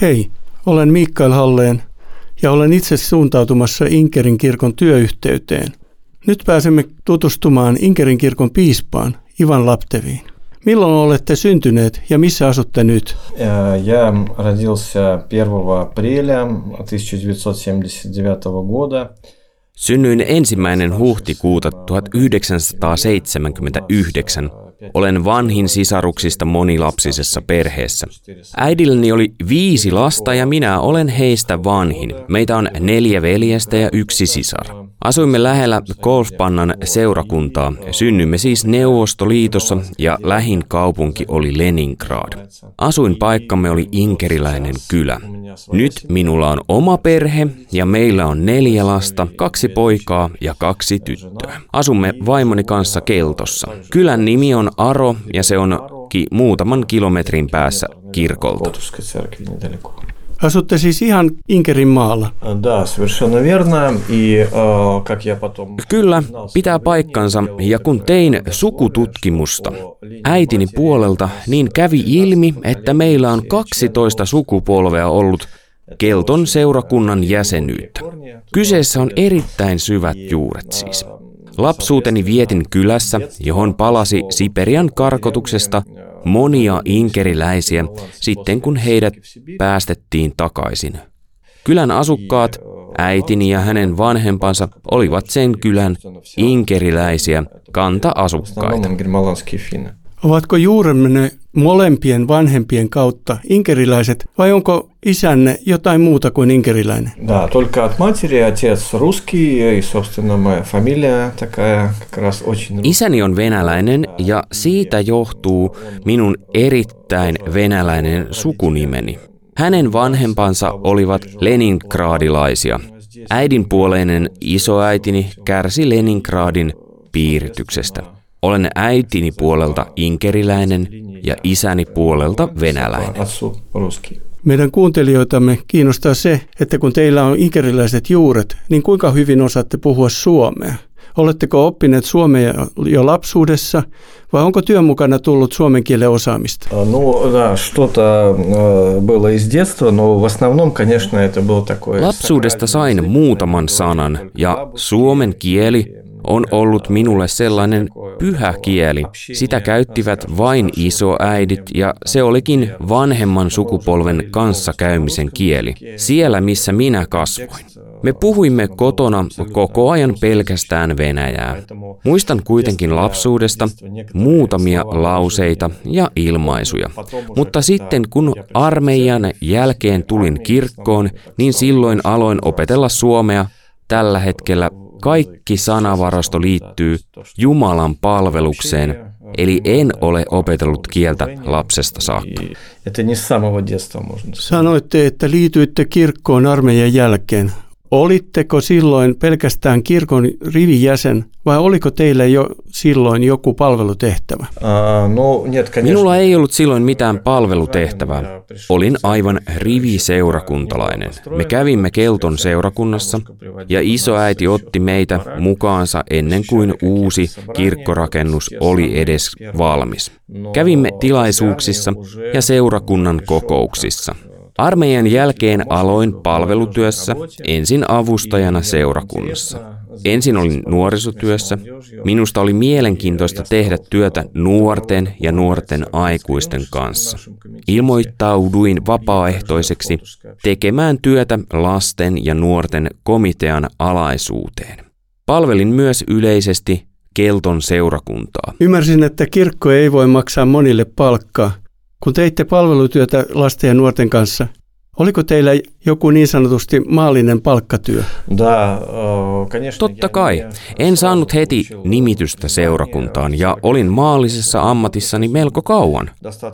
Hei, olen Mikael Halleen ja olen itse suuntautumassa Inkerin kirkon työyhteyteen. Nyt pääsemme tutustumaan Inkerin kirkon piispaan Ivan Lapteviin. Milloin olette syntyneet ja missä asutte nyt? Я родился 1 апреля 1979 года. Synnyin ensimmäinen huhtikuuta 1979 olen vanhin sisaruksista monilapsisessa perheessä. Äidilläni oli viisi lasta ja minä olen heistä vanhin. Meitä on neljä veljestä ja yksi sisar. Asuimme lähellä golfpannan seurakuntaa. Synnymme siis Neuvostoliitossa ja lähin kaupunki oli Leningrad. Asuinpaikkamme oli Inkeriläinen kylä. Nyt minulla on oma perhe ja meillä on neljä lasta, kaksi poikaa ja kaksi tyttöä. Asumme vaimoni kanssa Keltossa. Kylän nimi on aro ja se on ki- muutaman kilometrin päässä kirkolta. Asutte siis ihan Inkerin maalla. Kyllä, pitää paikkansa. Ja kun tein sukututkimusta äitini puolelta, niin kävi ilmi, että meillä on 12 sukupolvea ollut Kelton seurakunnan jäsenyyttä. Kyseessä on erittäin syvät juuret siis. Lapsuuteni vietin kylässä, johon palasi Siperian karkotuksesta monia inkeriläisiä sitten kun heidät päästettiin takaisin. Kylän asukkaat, äitini ja hänen vanhempansa olivat sen kylän inkeriläisiä kanta-asukkaita. Ovatko juuremme molempien vanhempien kautta inkeriläiset vai onko isänne jotain muuta kuin inkeriläinen? Да, только от матери, отец русский, и, собственно, моя фамилия такая как раз очень... Isäni on venäläinen ja siitä johtuu minun erittäin venäläinen sukunimeni. Hänen vanhempansa olivat leningradilaisia. Äidinpuoleinen isoäitini kärsi Leningradin piirityksestä. Olen äitini puolelta inkeriläinen ja isäni puolelta venäläinen. Meidän kuuntelijoitamme kiinnostaa se, että kun teillä on inkeriläiset juuret, niin kuinka hyvin osaatte puhua suomea? Oletteko oppineet suomea jo lapsuudessa vai onko työn mukana tullut suomen kielen osaamista? Lapsuudesta sain muutaman sanan ja suomen kieli on ollut minulle sellainen pyhä kieli. Sitä käyttivät vain isoäidit ja se olikin vanhemman sukupolven kanssakäymisen kieli, siellä missä minä kasvoin. Me puhuimme kotona koko ajan pelkästään venäjää. Muistan kuitenkin lapsuudesta muutamia lauseita ja ilmaisuja. Mutta sitten kun armeijan jälkeen tulin kirkkoon, niin silloin aloin opetella suomea tällä hetkellä kaikki sanavarasto liittyy Jumalan palvelukseen, eli en ole opetellut kieltä lapsesta saakka. Sanoitte, että liityitte kirkkoon armeijan jälkeen. Olitteko silloin pelkästään kirkon rivijäsen vai oliko teillä jo silloin joku palvelutehtävä? Minulla ei ollut silloin mitään palvelutehtävää. Olin aivan riviseurakuntalainen. Me kävimme Kelton seurakunnassa ja isoäiti otti meitä mukaansa ennen kuin uusi kirkkorakennus oli edes valmis. Kävimme tilaisuuksissa ja seurakunnan kokouksissa. Armeijan jälkeen aloin palvelutyössä ensin avustajana seurakunnassa. Ensin olin nuorisotyössä. Minusta oli mielenkiintoista tehdä työtä nuorten ja nuorten aikuisten kanssa. Ilmoittauduin vapaaehtoiseksi tekemään työtä lasten ja nuorten komitean alaisuuteen. Palvelin myös yleisesti Kelton seurakuntaa. Ymmärsin, että kirkko ei voi maksaa monille palkkaa. Kun teitte palvelutyötä lasten ja nuorten kanssa, oliko teillä joku niin sanotusti maallinen palkkatyö? Totta kai. En saanut heti nimitystä seurakuntaan ja olin maallisessa ammatissani melko kauan.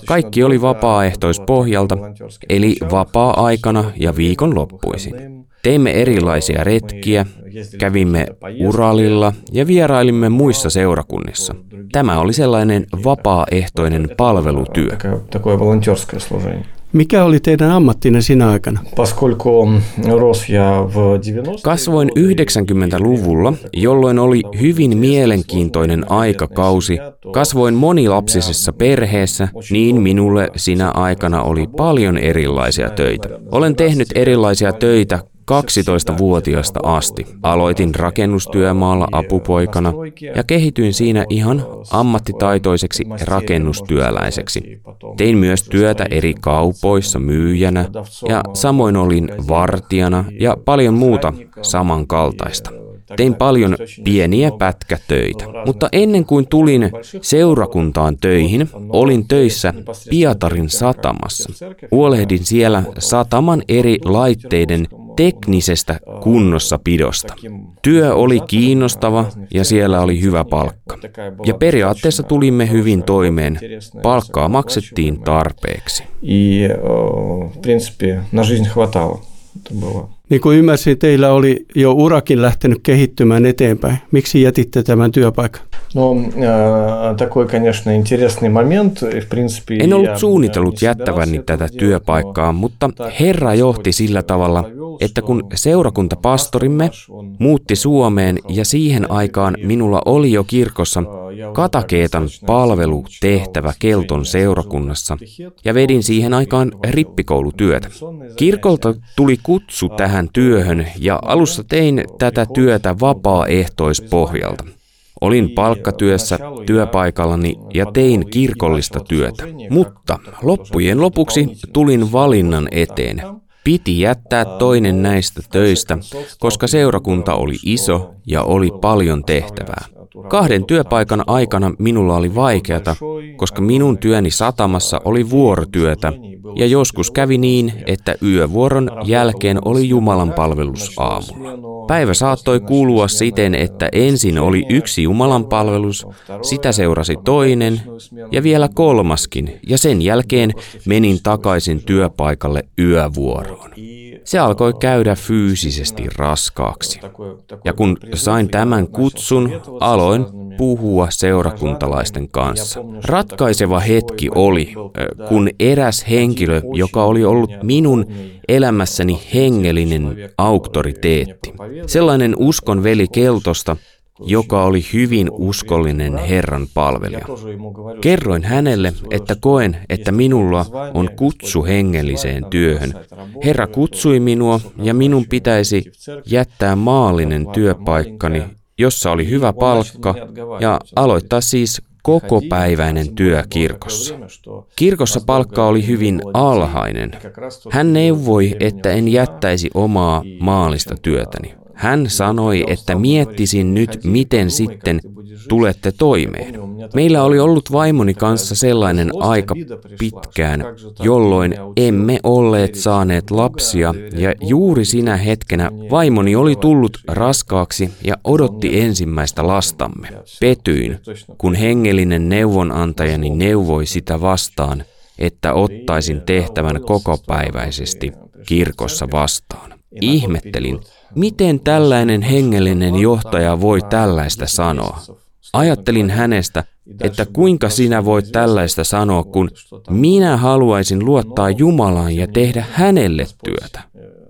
Kaikki oli vapaaehtoispohjalta, eli vapaa-aikana ja viikonloppuisin. Teimme erilaisia retkiä, kävimme Uralilla ja vierailimme muissa seurakunnissa. Tämä oli sellainen vapaaehtoinen palvelutyö. Mikä oli teidän ammattinne sinä aikana? Kasvoin 90-luvulla, jolloin oli hyvin mielenkiintoinen aikakausi. Kasvoin monilapsisessa perheessä, niin minulle sinä aikana oli paljon erilaisia töitä. Olen tehnyt erilaisia töitä 12-vuotiaasta asti. Aloitin rakennustyömaalla apupoikana ja kehityin siinä ihan ammattitaitoiseksi rakennustyöläiseksi. Tein myös työtä eri kaupoissa myyjänä ja samoin olin vartijana ja paljon muuta samankaltaista. Tein paljon pieniä pätkätöitä, mutta ennen kuin tulin seurakuntaan töihin, olin töissä Pietarin satamassa. Huolehdin siellä sataman eri laitteiden teknisestä kunnossapidosta. Työ oli kiinnostava ja siellä oli hyvä palkka. Ja periaatteessa tulimme hyvin toimeen. Palkkaa maksettiin tarpeeksi. Niin kuin ymmärsin, teillä oli jo urakin lähtenyt kehittymään eteenpäin. Miksi jätitte tämän työpaikan? No, такой, конечно, интересный момент. В принципе, en ollut suunnitellut jättäväni tätä työpaikkaa, mutta Herra johti sillä tavalla, että kun seurakuntapastorimme muutti Suomeen ja siihen aikaan minulla oli jo kirkossa katakeetan palvelutehtävä Kelton seurakunnassa ja vedin siihen aikaan rippikoulutyötä. Kirkolta tuli kutsu tähän työhön ja alussa tein tätä työtä vapaaehtoispohjalta. Olin palkkatyössä työpaikallani ja tein kirkollista työtä, mutta loppujen lopuksi tulin valinnan eteen. Piti jättää toinen näistä töistä, koska seurakunta oli iso ja oli paljon tehtävää. Kahden työpaikan aikana minulla oli vaikeata, koska minun työni satamassa oli vuorotyötä ja joskus kävi niin, että yövuoron jälkeen oli Jumalan palvelus aamulla. Päivä saattoi kuulua siten, että ensin oli yksi Jumalan palvelus, sitä seurasi toinen ja vielä kolmaskin, ja sen jälkeen menin takaisin työpaikalle yövuoroon. Se alkoi käydä fyysisesti raskaaksi. Ja kun sain tämän kutsun, aloin puhua seurakuntalaisten kanssa. Ratkaiseva hetki oli, kun eräs henkilö, joka oli ollut minun elämässäni hengellinen auktoriteetti, sellainen uskon veli Keltosta, joka oli hyvin uskollinen Herran palvelija. Kerroin hänelle, että koen, että minulla on kutsu hengelliseen työhön. Herra kutsui minua ja minun pitäisi jättää maallinen työpaikkani, jossa oli hyvä palkka, ja aloittaa siis kokopäiväinen työ kirkossa. Kirkossa palkka oli hyvin alhainen. Hän neuvoi, että en jättäisi omaa maallista työtäni. Hän sanoi, että miettisin nyt, miten sitten tulette toimeen. Meillä oli ollut vaimoni kanssa sellainen aika pitkään, jolloin emme olleet saaneet lapsia ja juuri sinä hetkenä vaimoni oli tullut raskaaksi ja odotti ensimmäistä lastamme. Petyin, kun hengellinen neuvonantajani neuvoi sitä vastaan, että ottaisin tehtävän kokopäiväisesti kirkossa vastaan. Ihmettelin, Miten tällainen hengellinen johtaja voi tällaista sanoa? Ajattelin hänestä, että kuinka sinä voit tällaista sanoa, kun minä haluaisin luottaa Jumalaan ja tehdä hänelle työtä.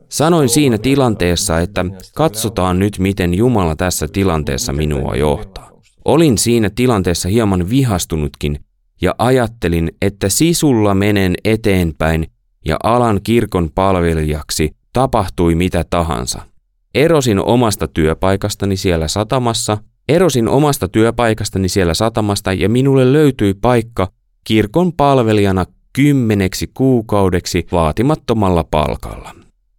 Sanoin siinä tilanteessa, että katsotaan nyt, miten Jumala tässä tilanteessa minua johtaa. Olin siinä tilanteessa hieman vihastunutkin ja ajattelin, että sisulla menen eteenpäin ja alan kirkon palvelijaksi tapahtui mitä tahansa. Erosin omasta työpaikastani siellä satamassa, erosin omasta työpaikastani siellä satamasta ja minulle löytyi paikka kirkon palvelijana kymmeneksi kuukaudeksi vaatimattomalla palkalla.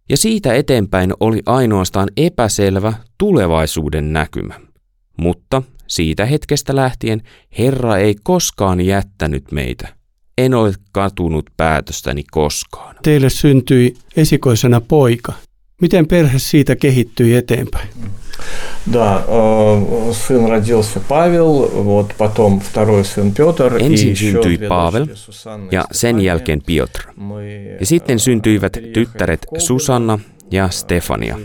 Ja siitä eteenpäin oli ainoastaan epäselvä tulevaisuuden näkymä. Mutta siitä hetkestä lähtien Herra ei koskaan jättänyt meitä. En ole katunut päätöstäni koskaan. Teille syntyi esikoisena poika. Miten perhe siitä kehittyi eteenpäin? Да, сын родился Павел, вот потом второй сын Петр. Ensin syntyi Pavel ja sen jälkeen Piotr. Ja sitten syntyivät tyttäret Susanna ja Stefania.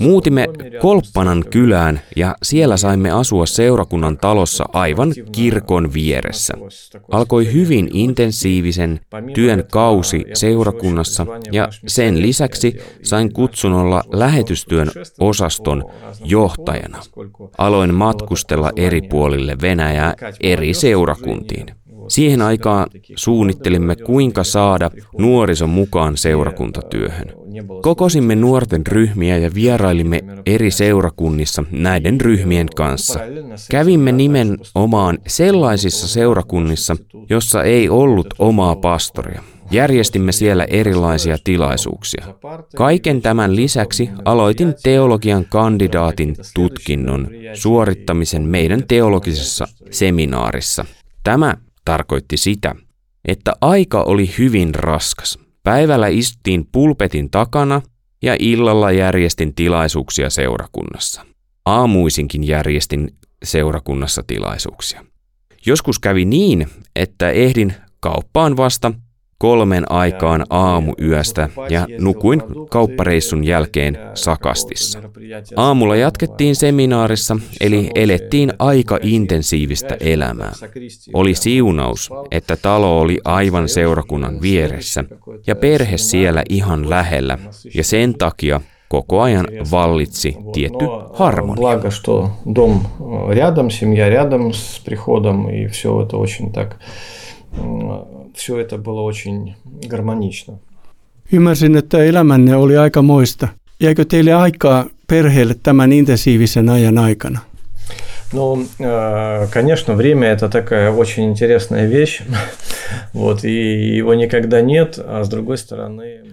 Muutimme Kolppanan kylään ja siellä saimme asua seurakunnan talossa aivan kirkon vieressä. Alkoi hyvin intensiivisen työn kausi seurakunnassa ja sen lisäksi sain kutsun olla lähetystyön osaston johtajana. Aloin matkustella eri puolille Venäjää eri seurakuntiin. Siihen aikaan suunnittelimme, kuinka saada nuorison mukaan seurakuntatyöhön. Kokosimme nuorten ryhmiä ja vierailimme eri seurakunnissa näiden ryhmien kanssa. Kävimme nimenomaan sellaisissa seurakunnissa, jossa ei ollut omaa pastoria. Järjestimme siellä erilaisia tilaisuuksia. Kaiken tämän lisäksi aloitin teologian kandidaatin tutkinnon suorittamisen meidän teologisessa seminaarissa. Tämä tarkoitti sitä, että aika oli hyvin raskas. Päivällä istuttiin pulpetin takana ja illalla järjestin tilaisuuksia seurakunnassa. Aamuisinkin järjestin seurakunnassa tilaisuuksia. Joskus kävi niin, että ehdin kauppaan vasta kolmen aikaan aamuyöstä ja nukuin kauppareissun jälkeen Sakastissa. Aamulla jatkettiin seminaarissa, eli elettiin aika intensiivistä elämää. Oli siunaus, että talo oli aivan seurakunnan vieressä ja perhe siellä ihan lähellä, ja sen takia koko ajan vallitsi tietty harmonia. Благо, что дом рядом, семья рядом с приходом, и все это очень так все это было очень гармонично. Ymmärsin, että elämänne oli aika moista. Jäikö teille aikaa perheelle tämän intensiivisen ajan aikana? Ну, конечно, время это такая очень интересная вещь, вот, и его никогда нет, а с другой стороны...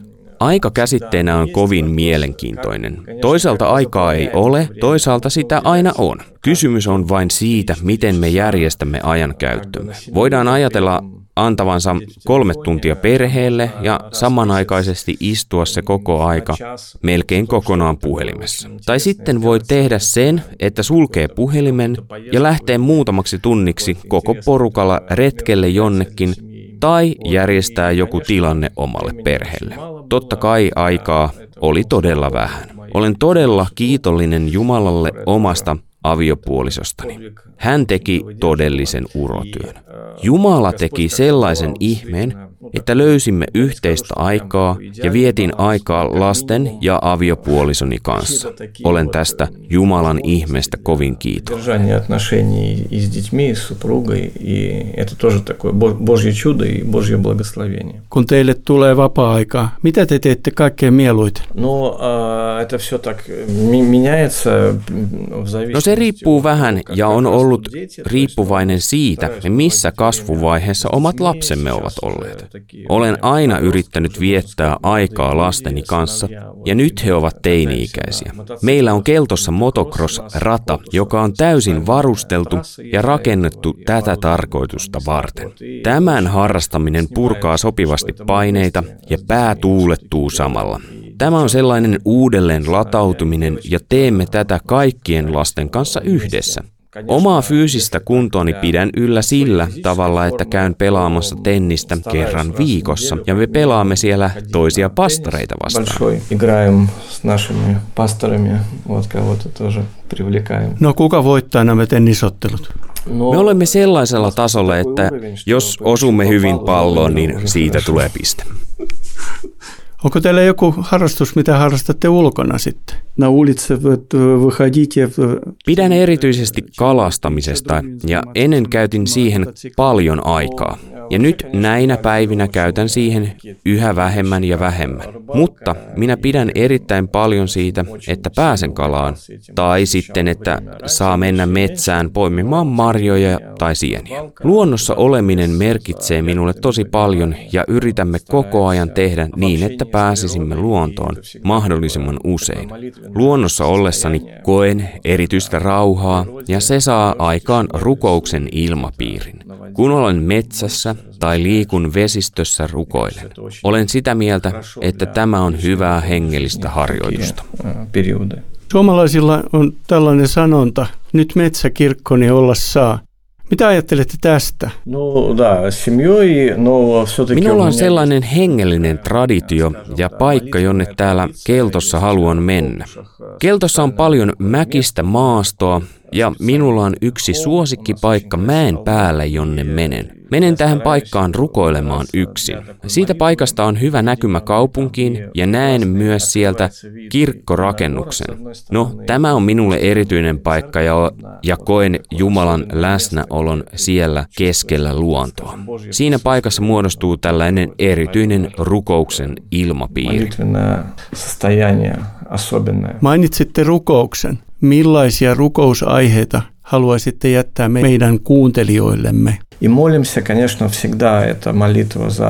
Aika käsitteenä on kovin mielenkiintoinen. Toisaalta aikaa ei ole, toisaalta sitä aina on. Kysymys on vain siitä, miten me järjestämme ajan käyttömme. Voidaan ajatella antavansa kolme tuntia perheelle ja samanaikaisesti istua se koko aika melkein kokonaan puhelimessa. Tai sitten voi tehdä sen, että sulkee puhelimen ja lähtee muutamaksi tunniksi koko porukalla retkelle jonnekin tai järjestää joku tilanne omalle perheelle. Totta kai aikaa oli todella vähän. Olen todella kiitollinen Jumalalle omasta aviopuolisostani. Hän teki todellisen urotyön. Jumala teki sellaisen ihmeen, että löysimme yhteistä aikaa ja vietin aikaa lasten ja aviopuolisoni kanssa. Olen tästä Jumalan ihmeestä kovin kiitollinen. Kun teille tulee vapaa-aikaa, mitä te teette kaikkein mieluiten? No, no se riippuu vähän ja on ollut riippuvainen siitä, missä kasvuvaiheessa omat lapsemme ovat olleet. Olen aina yrittänyt viettää aikaa lasteni kanssa, ja nyt he ovat teini-ikäisiä. Meillä on Keltossa motocross-rata, joka on täysin varusteltu ja rakennettu tätä tarkoitusta varten. Tämän harrastaminen purkaa sopivasti paineita ja pää tuulettuu samalla. Tämä on sellainen uudelleen latautuminen ja teemme tätä kaikkien lasten kanssa yhdessä. Omaa fyysistä kuntoani pidän yllä sillä tavalla, että käyn pelaamassa tennistä kerran viikossa ja me pelaamme siellä toisia pastoreita vastaan. No kuka voittaa nämä tennisottelut? Me olemme sellaisella tasolla, että jos osumme hyvin palloon, niin siitä tulee piste. Onko teillä joku harrastus, mitä harrastatte ulkona sitten? Pidän erityisesti kalastamisesta ja ennen käytin siihen paljon aikaa. Ja nyt näinä päivinä käytän siihen yhä vähemmän ja vähemmän. Mutta minä pidän erittäin paljon siitä, että pääsen kalaan. Tai sitten, että saa mennä metsään poimimaan marjoja tai sieniä. Luonnossa oleminen merkitsee minulle tosi paljon ja yritämme koko ajan tehdä niin, että pääsisimme luontoon mahdollisimman usein. Luonnossa ollessani koen erityistä rauhaa ja se saa aikaan rukouksen ilmapiirin. Kun olen metsässä tai liikun vesistössä rukoilen. Olen sitä mieltä, että tämä on hyvää hengellistä harjoitusta. Suomalaisilla on tällainen sanonta, nyt metsäkirkkoni olla saa. Mitä ajattelette tästä? Minulla on sellainen hengellinen traditio ja paikka, jonne täällä Keltossa haluan mennä. Keltossa on paljon mäkistä maastoa ja minulla on yksi suosikkipaikka mäen päällä, jonne menen. Menen tähän paikkaan rukoilemaan yksin. Siitä paikasta on hyvä näkymä kaupunkiin ja näen myös sieltä kirkkorakennuksen. No, tämä on minulle erityinen paikka ja, ja koen Jumalan läsnäolon siellä keskellä luontoa. Siinä paikassa muodostuu tällainen erityinen rukouksen ilmapiiri. Mainitsitte rukouksen. Millaisia rukousaiheita haluaisitte jättää meidän kuuntelijoillemme?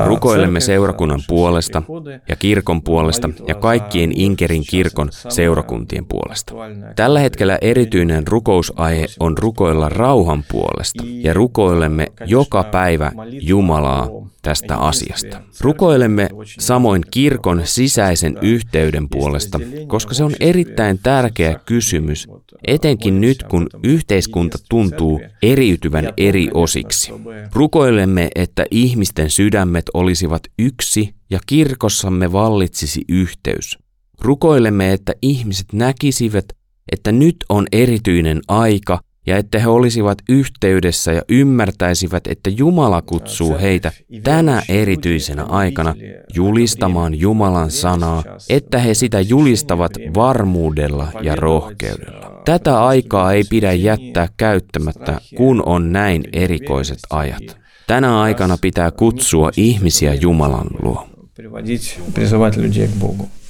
Rukoilemme seurakunnan puolesta ja kirkon puolesta ja kaikkien Inkerin kirkon seurakuntien puolesta. Tällä hetkellä erityinen rukousaihe on rukoilla rauhan puolesta ja rukoilemme joka päivä Jumalaa tästä asiasta. Rukoilemme samoin kirkon sisäisen yhteyden puolesta, koska se on erittäin tärkeä kysymys, etenkin nyt kun yhteiskunta tuntuu eriytyvän eri osiksi. Rukoilemme, että ihmisten sydämet olisivat yksi ja kirkossamme vallitsisi yhteys. Rukoilemme, että ihmiset näkisivät, että nyt on erityinen aika ja että he olisivat yhteydessä ja ymmärtäisivät, että Jumala kutsuu heitä tänä erityisenä aikana julistamaan Jumalan sanaa, että he sitä julistavat varmuudella ja rohkeudella. Tätä aikaa ei pidä jättää käyttämättä, kun on näin erikoiset ajat. Tänä aikana pitää kutsua ihmisiä Jumalan luo.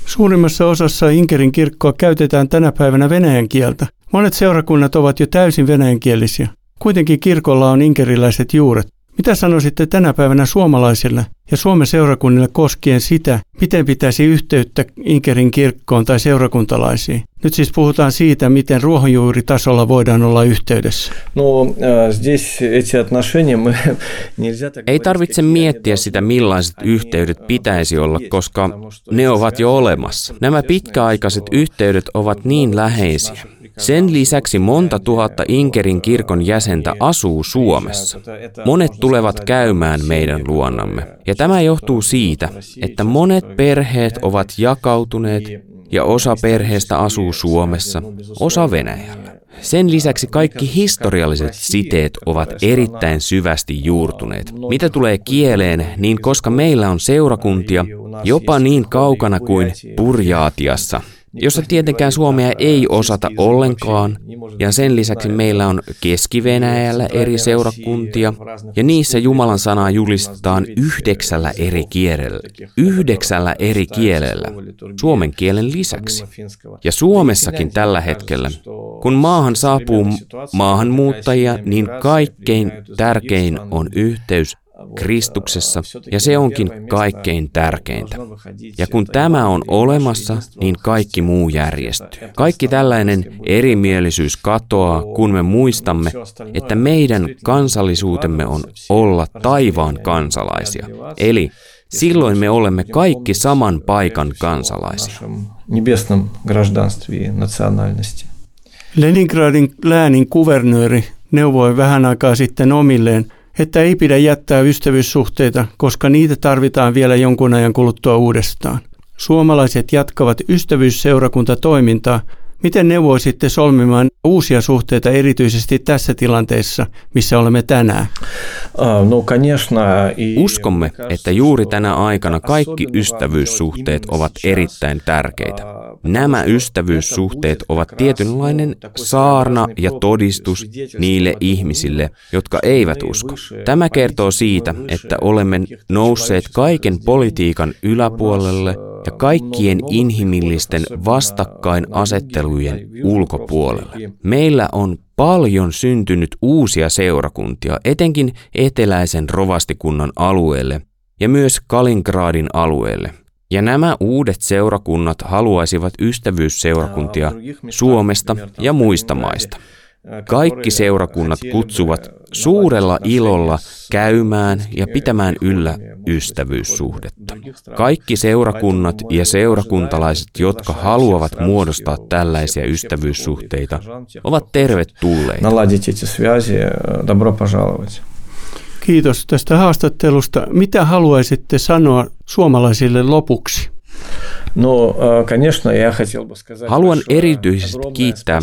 Suurimmassa osassa Inkerin kirkkoa käytetään tänä päivänä venäjän kieltä. Monet seurakunnat ovat jo täysin venäjänkielisiä. Kuitenkin kirkolla on inkeriläiset juuret. Mitä sanoisitte tänä päivänä suomalaisille ja Suomen seurakunnille koskien sitä, miten pitäisi yhteyttä Inkerin kirkkoon tai seurakuntalaisiin? Nyt siis puhutaan siitä, miten ruohonjuuritasolla voidaan olla yhteydessä. No, Ei tarvitse miettiä sitä, millaiset yhteydet pitäisi olla, koska ne ovat jo olemassa. Nämä pitkäaikaiset yhteydet ovat niin läheisiä. Sen lisäksi monta tuhatta Inkerin kirkon jäsentä asuu Suomessa. Monet tulevat käymään meidän luonnamme. Ja tämä johtuu siitä, että monet perheet ovat jakautuneet ja osa perheestä asuu Suomessa, osa Venäjällä. Sen lisäksi kaikki historialliset siteet ovat erittäin syvästi juurtuneet. Mitä tulee kieleen, niin koska meillä on seurakuntia jopa niin kaukana kuin Purjaatiassa, jossa tietenkään suomea ei osata ollenkaan, ja sen lisäksi meillä on keski eri seurakuntia, ja niissä Jumalan sanaa julistetaan yhdeksällä eri kielellä. Yhdeksällä eri kielellä, suomen kielen lisäksi. Ja Suomessakin tällä hetkellä, kun maahan saapuu maahanmuuttajia, niin kaikkein tärkein on yhteys Kristuksessa, ja se onkin kaikkein tärkeintä. Ja kun tämä on olemassa, niin kaikki muu järjestyy. Kaikki tällainen erimielisyys katoaa, kun me muistamme, että meidän kansallisuutemme on olla taivaan kansalaisia. Eli silloin me olemme kaikki saman paikan kansalaisia. Leningradin läänin kuvernööri neuvoi vähän aikaa sitten omilleen, että ei pidä jättää ystävyyssuhteita, koska niitä tarvitaan vielä jonkun ajan kuluttua uudestaan. Suomalaiset jatkavat ystävyysseurakuntatoimintaa. Miten neuvoisitte solmimaan uusia suhteita erityisesti tässä tilanteessa, missä olemme tänään? No, Uskomme, että juuri tänä aikana kaikki ystävyyssuhteet ovat erittäin tärkeitä. Nämä ystävyyssuhteet ovat tietynlainen saarna ja todistus niille ihmisille, jotka eivet usko. Tämä kertoo siitä, että olemme nousseet kaiken politiikan yläpuolelle ja kaikkien inhimillisten vastakkainasettelujen ulkopuolelle. Meillä on paljon syntynyt uusia seurakuntia, etenkin eteläisen rovastikunnan alueelle ja myös Kaliningradin alueelle – ja nämä uudet seurakunnat haluaisivat ystävyysseurakuntia Suomesta ja muista maista. Kaikki seurakunnat kutsuvat suurella ilolla käymään ja pitämään yllä ystävyyssuhdetta. Kaikki seurakunnat ja seurakuntalaiset, jotka haluavat muodostaa tällaisia ystävyyssuhteita, ovat tervetulleita. Kiitos tästä haastattelusta. Mitä haluaisitte sanoa suomalaisille lopuksi? Haluan erityisesti kiittää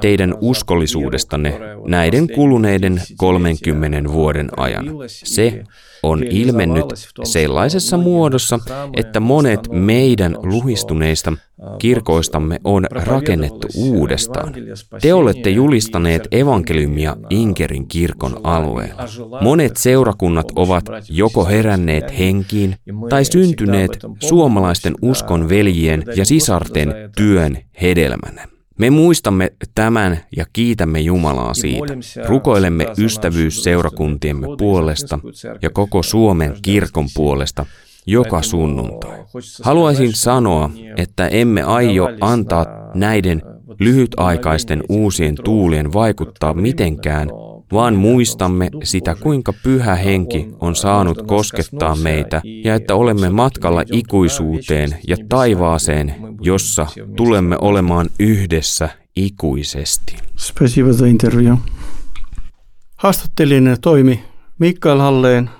teidän uskollisuudestanne näiden kuluneiden 30 vuoden ajan. Se on ilmennyt sellaisessa muodossa, että monet meidän luhistuneista kirkoistamme on rakennettu uudestaan. Te olette julistaneet evankeliumia Inkerin kirkon alueella. Monet seurakunnat ovat joko heränneet henkiin tai syntyneet suomalaisten uskon veljien ja sisarten työn hedelmänä. Me muistamme tämän ja kiitämme Jumalaa siitä. Rukoilemme ystävyysseurakuntiemme puolesta ja koko Suomen kirkon puolesta joka sunnuntai. Haluaisin sanoa, että emme aio antaa näiden lyhytaikaisten uusien tuulien vaikuttaa mitenkään vaan muistamme sitä, kuinka pyhä henki on saanut koskettaa meitä ja että olemme matkalla ikuisuuteen ja taivaaseen, jossa tulemme olemaan yhdessä ikuisesti. Intervju. Haastattelinen toimi Mikael Halleen.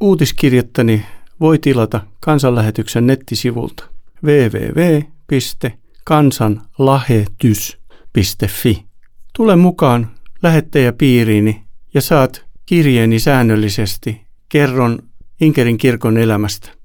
Uutiskirjettäni voi tilata kansanlähetyksen nettisivulta www.kansanlahetys.fi. Tule mukaan lähettäjäpiiriini ja saat kirjeeni säännöllisesti. Kerron Inkerin kirkon elämästä.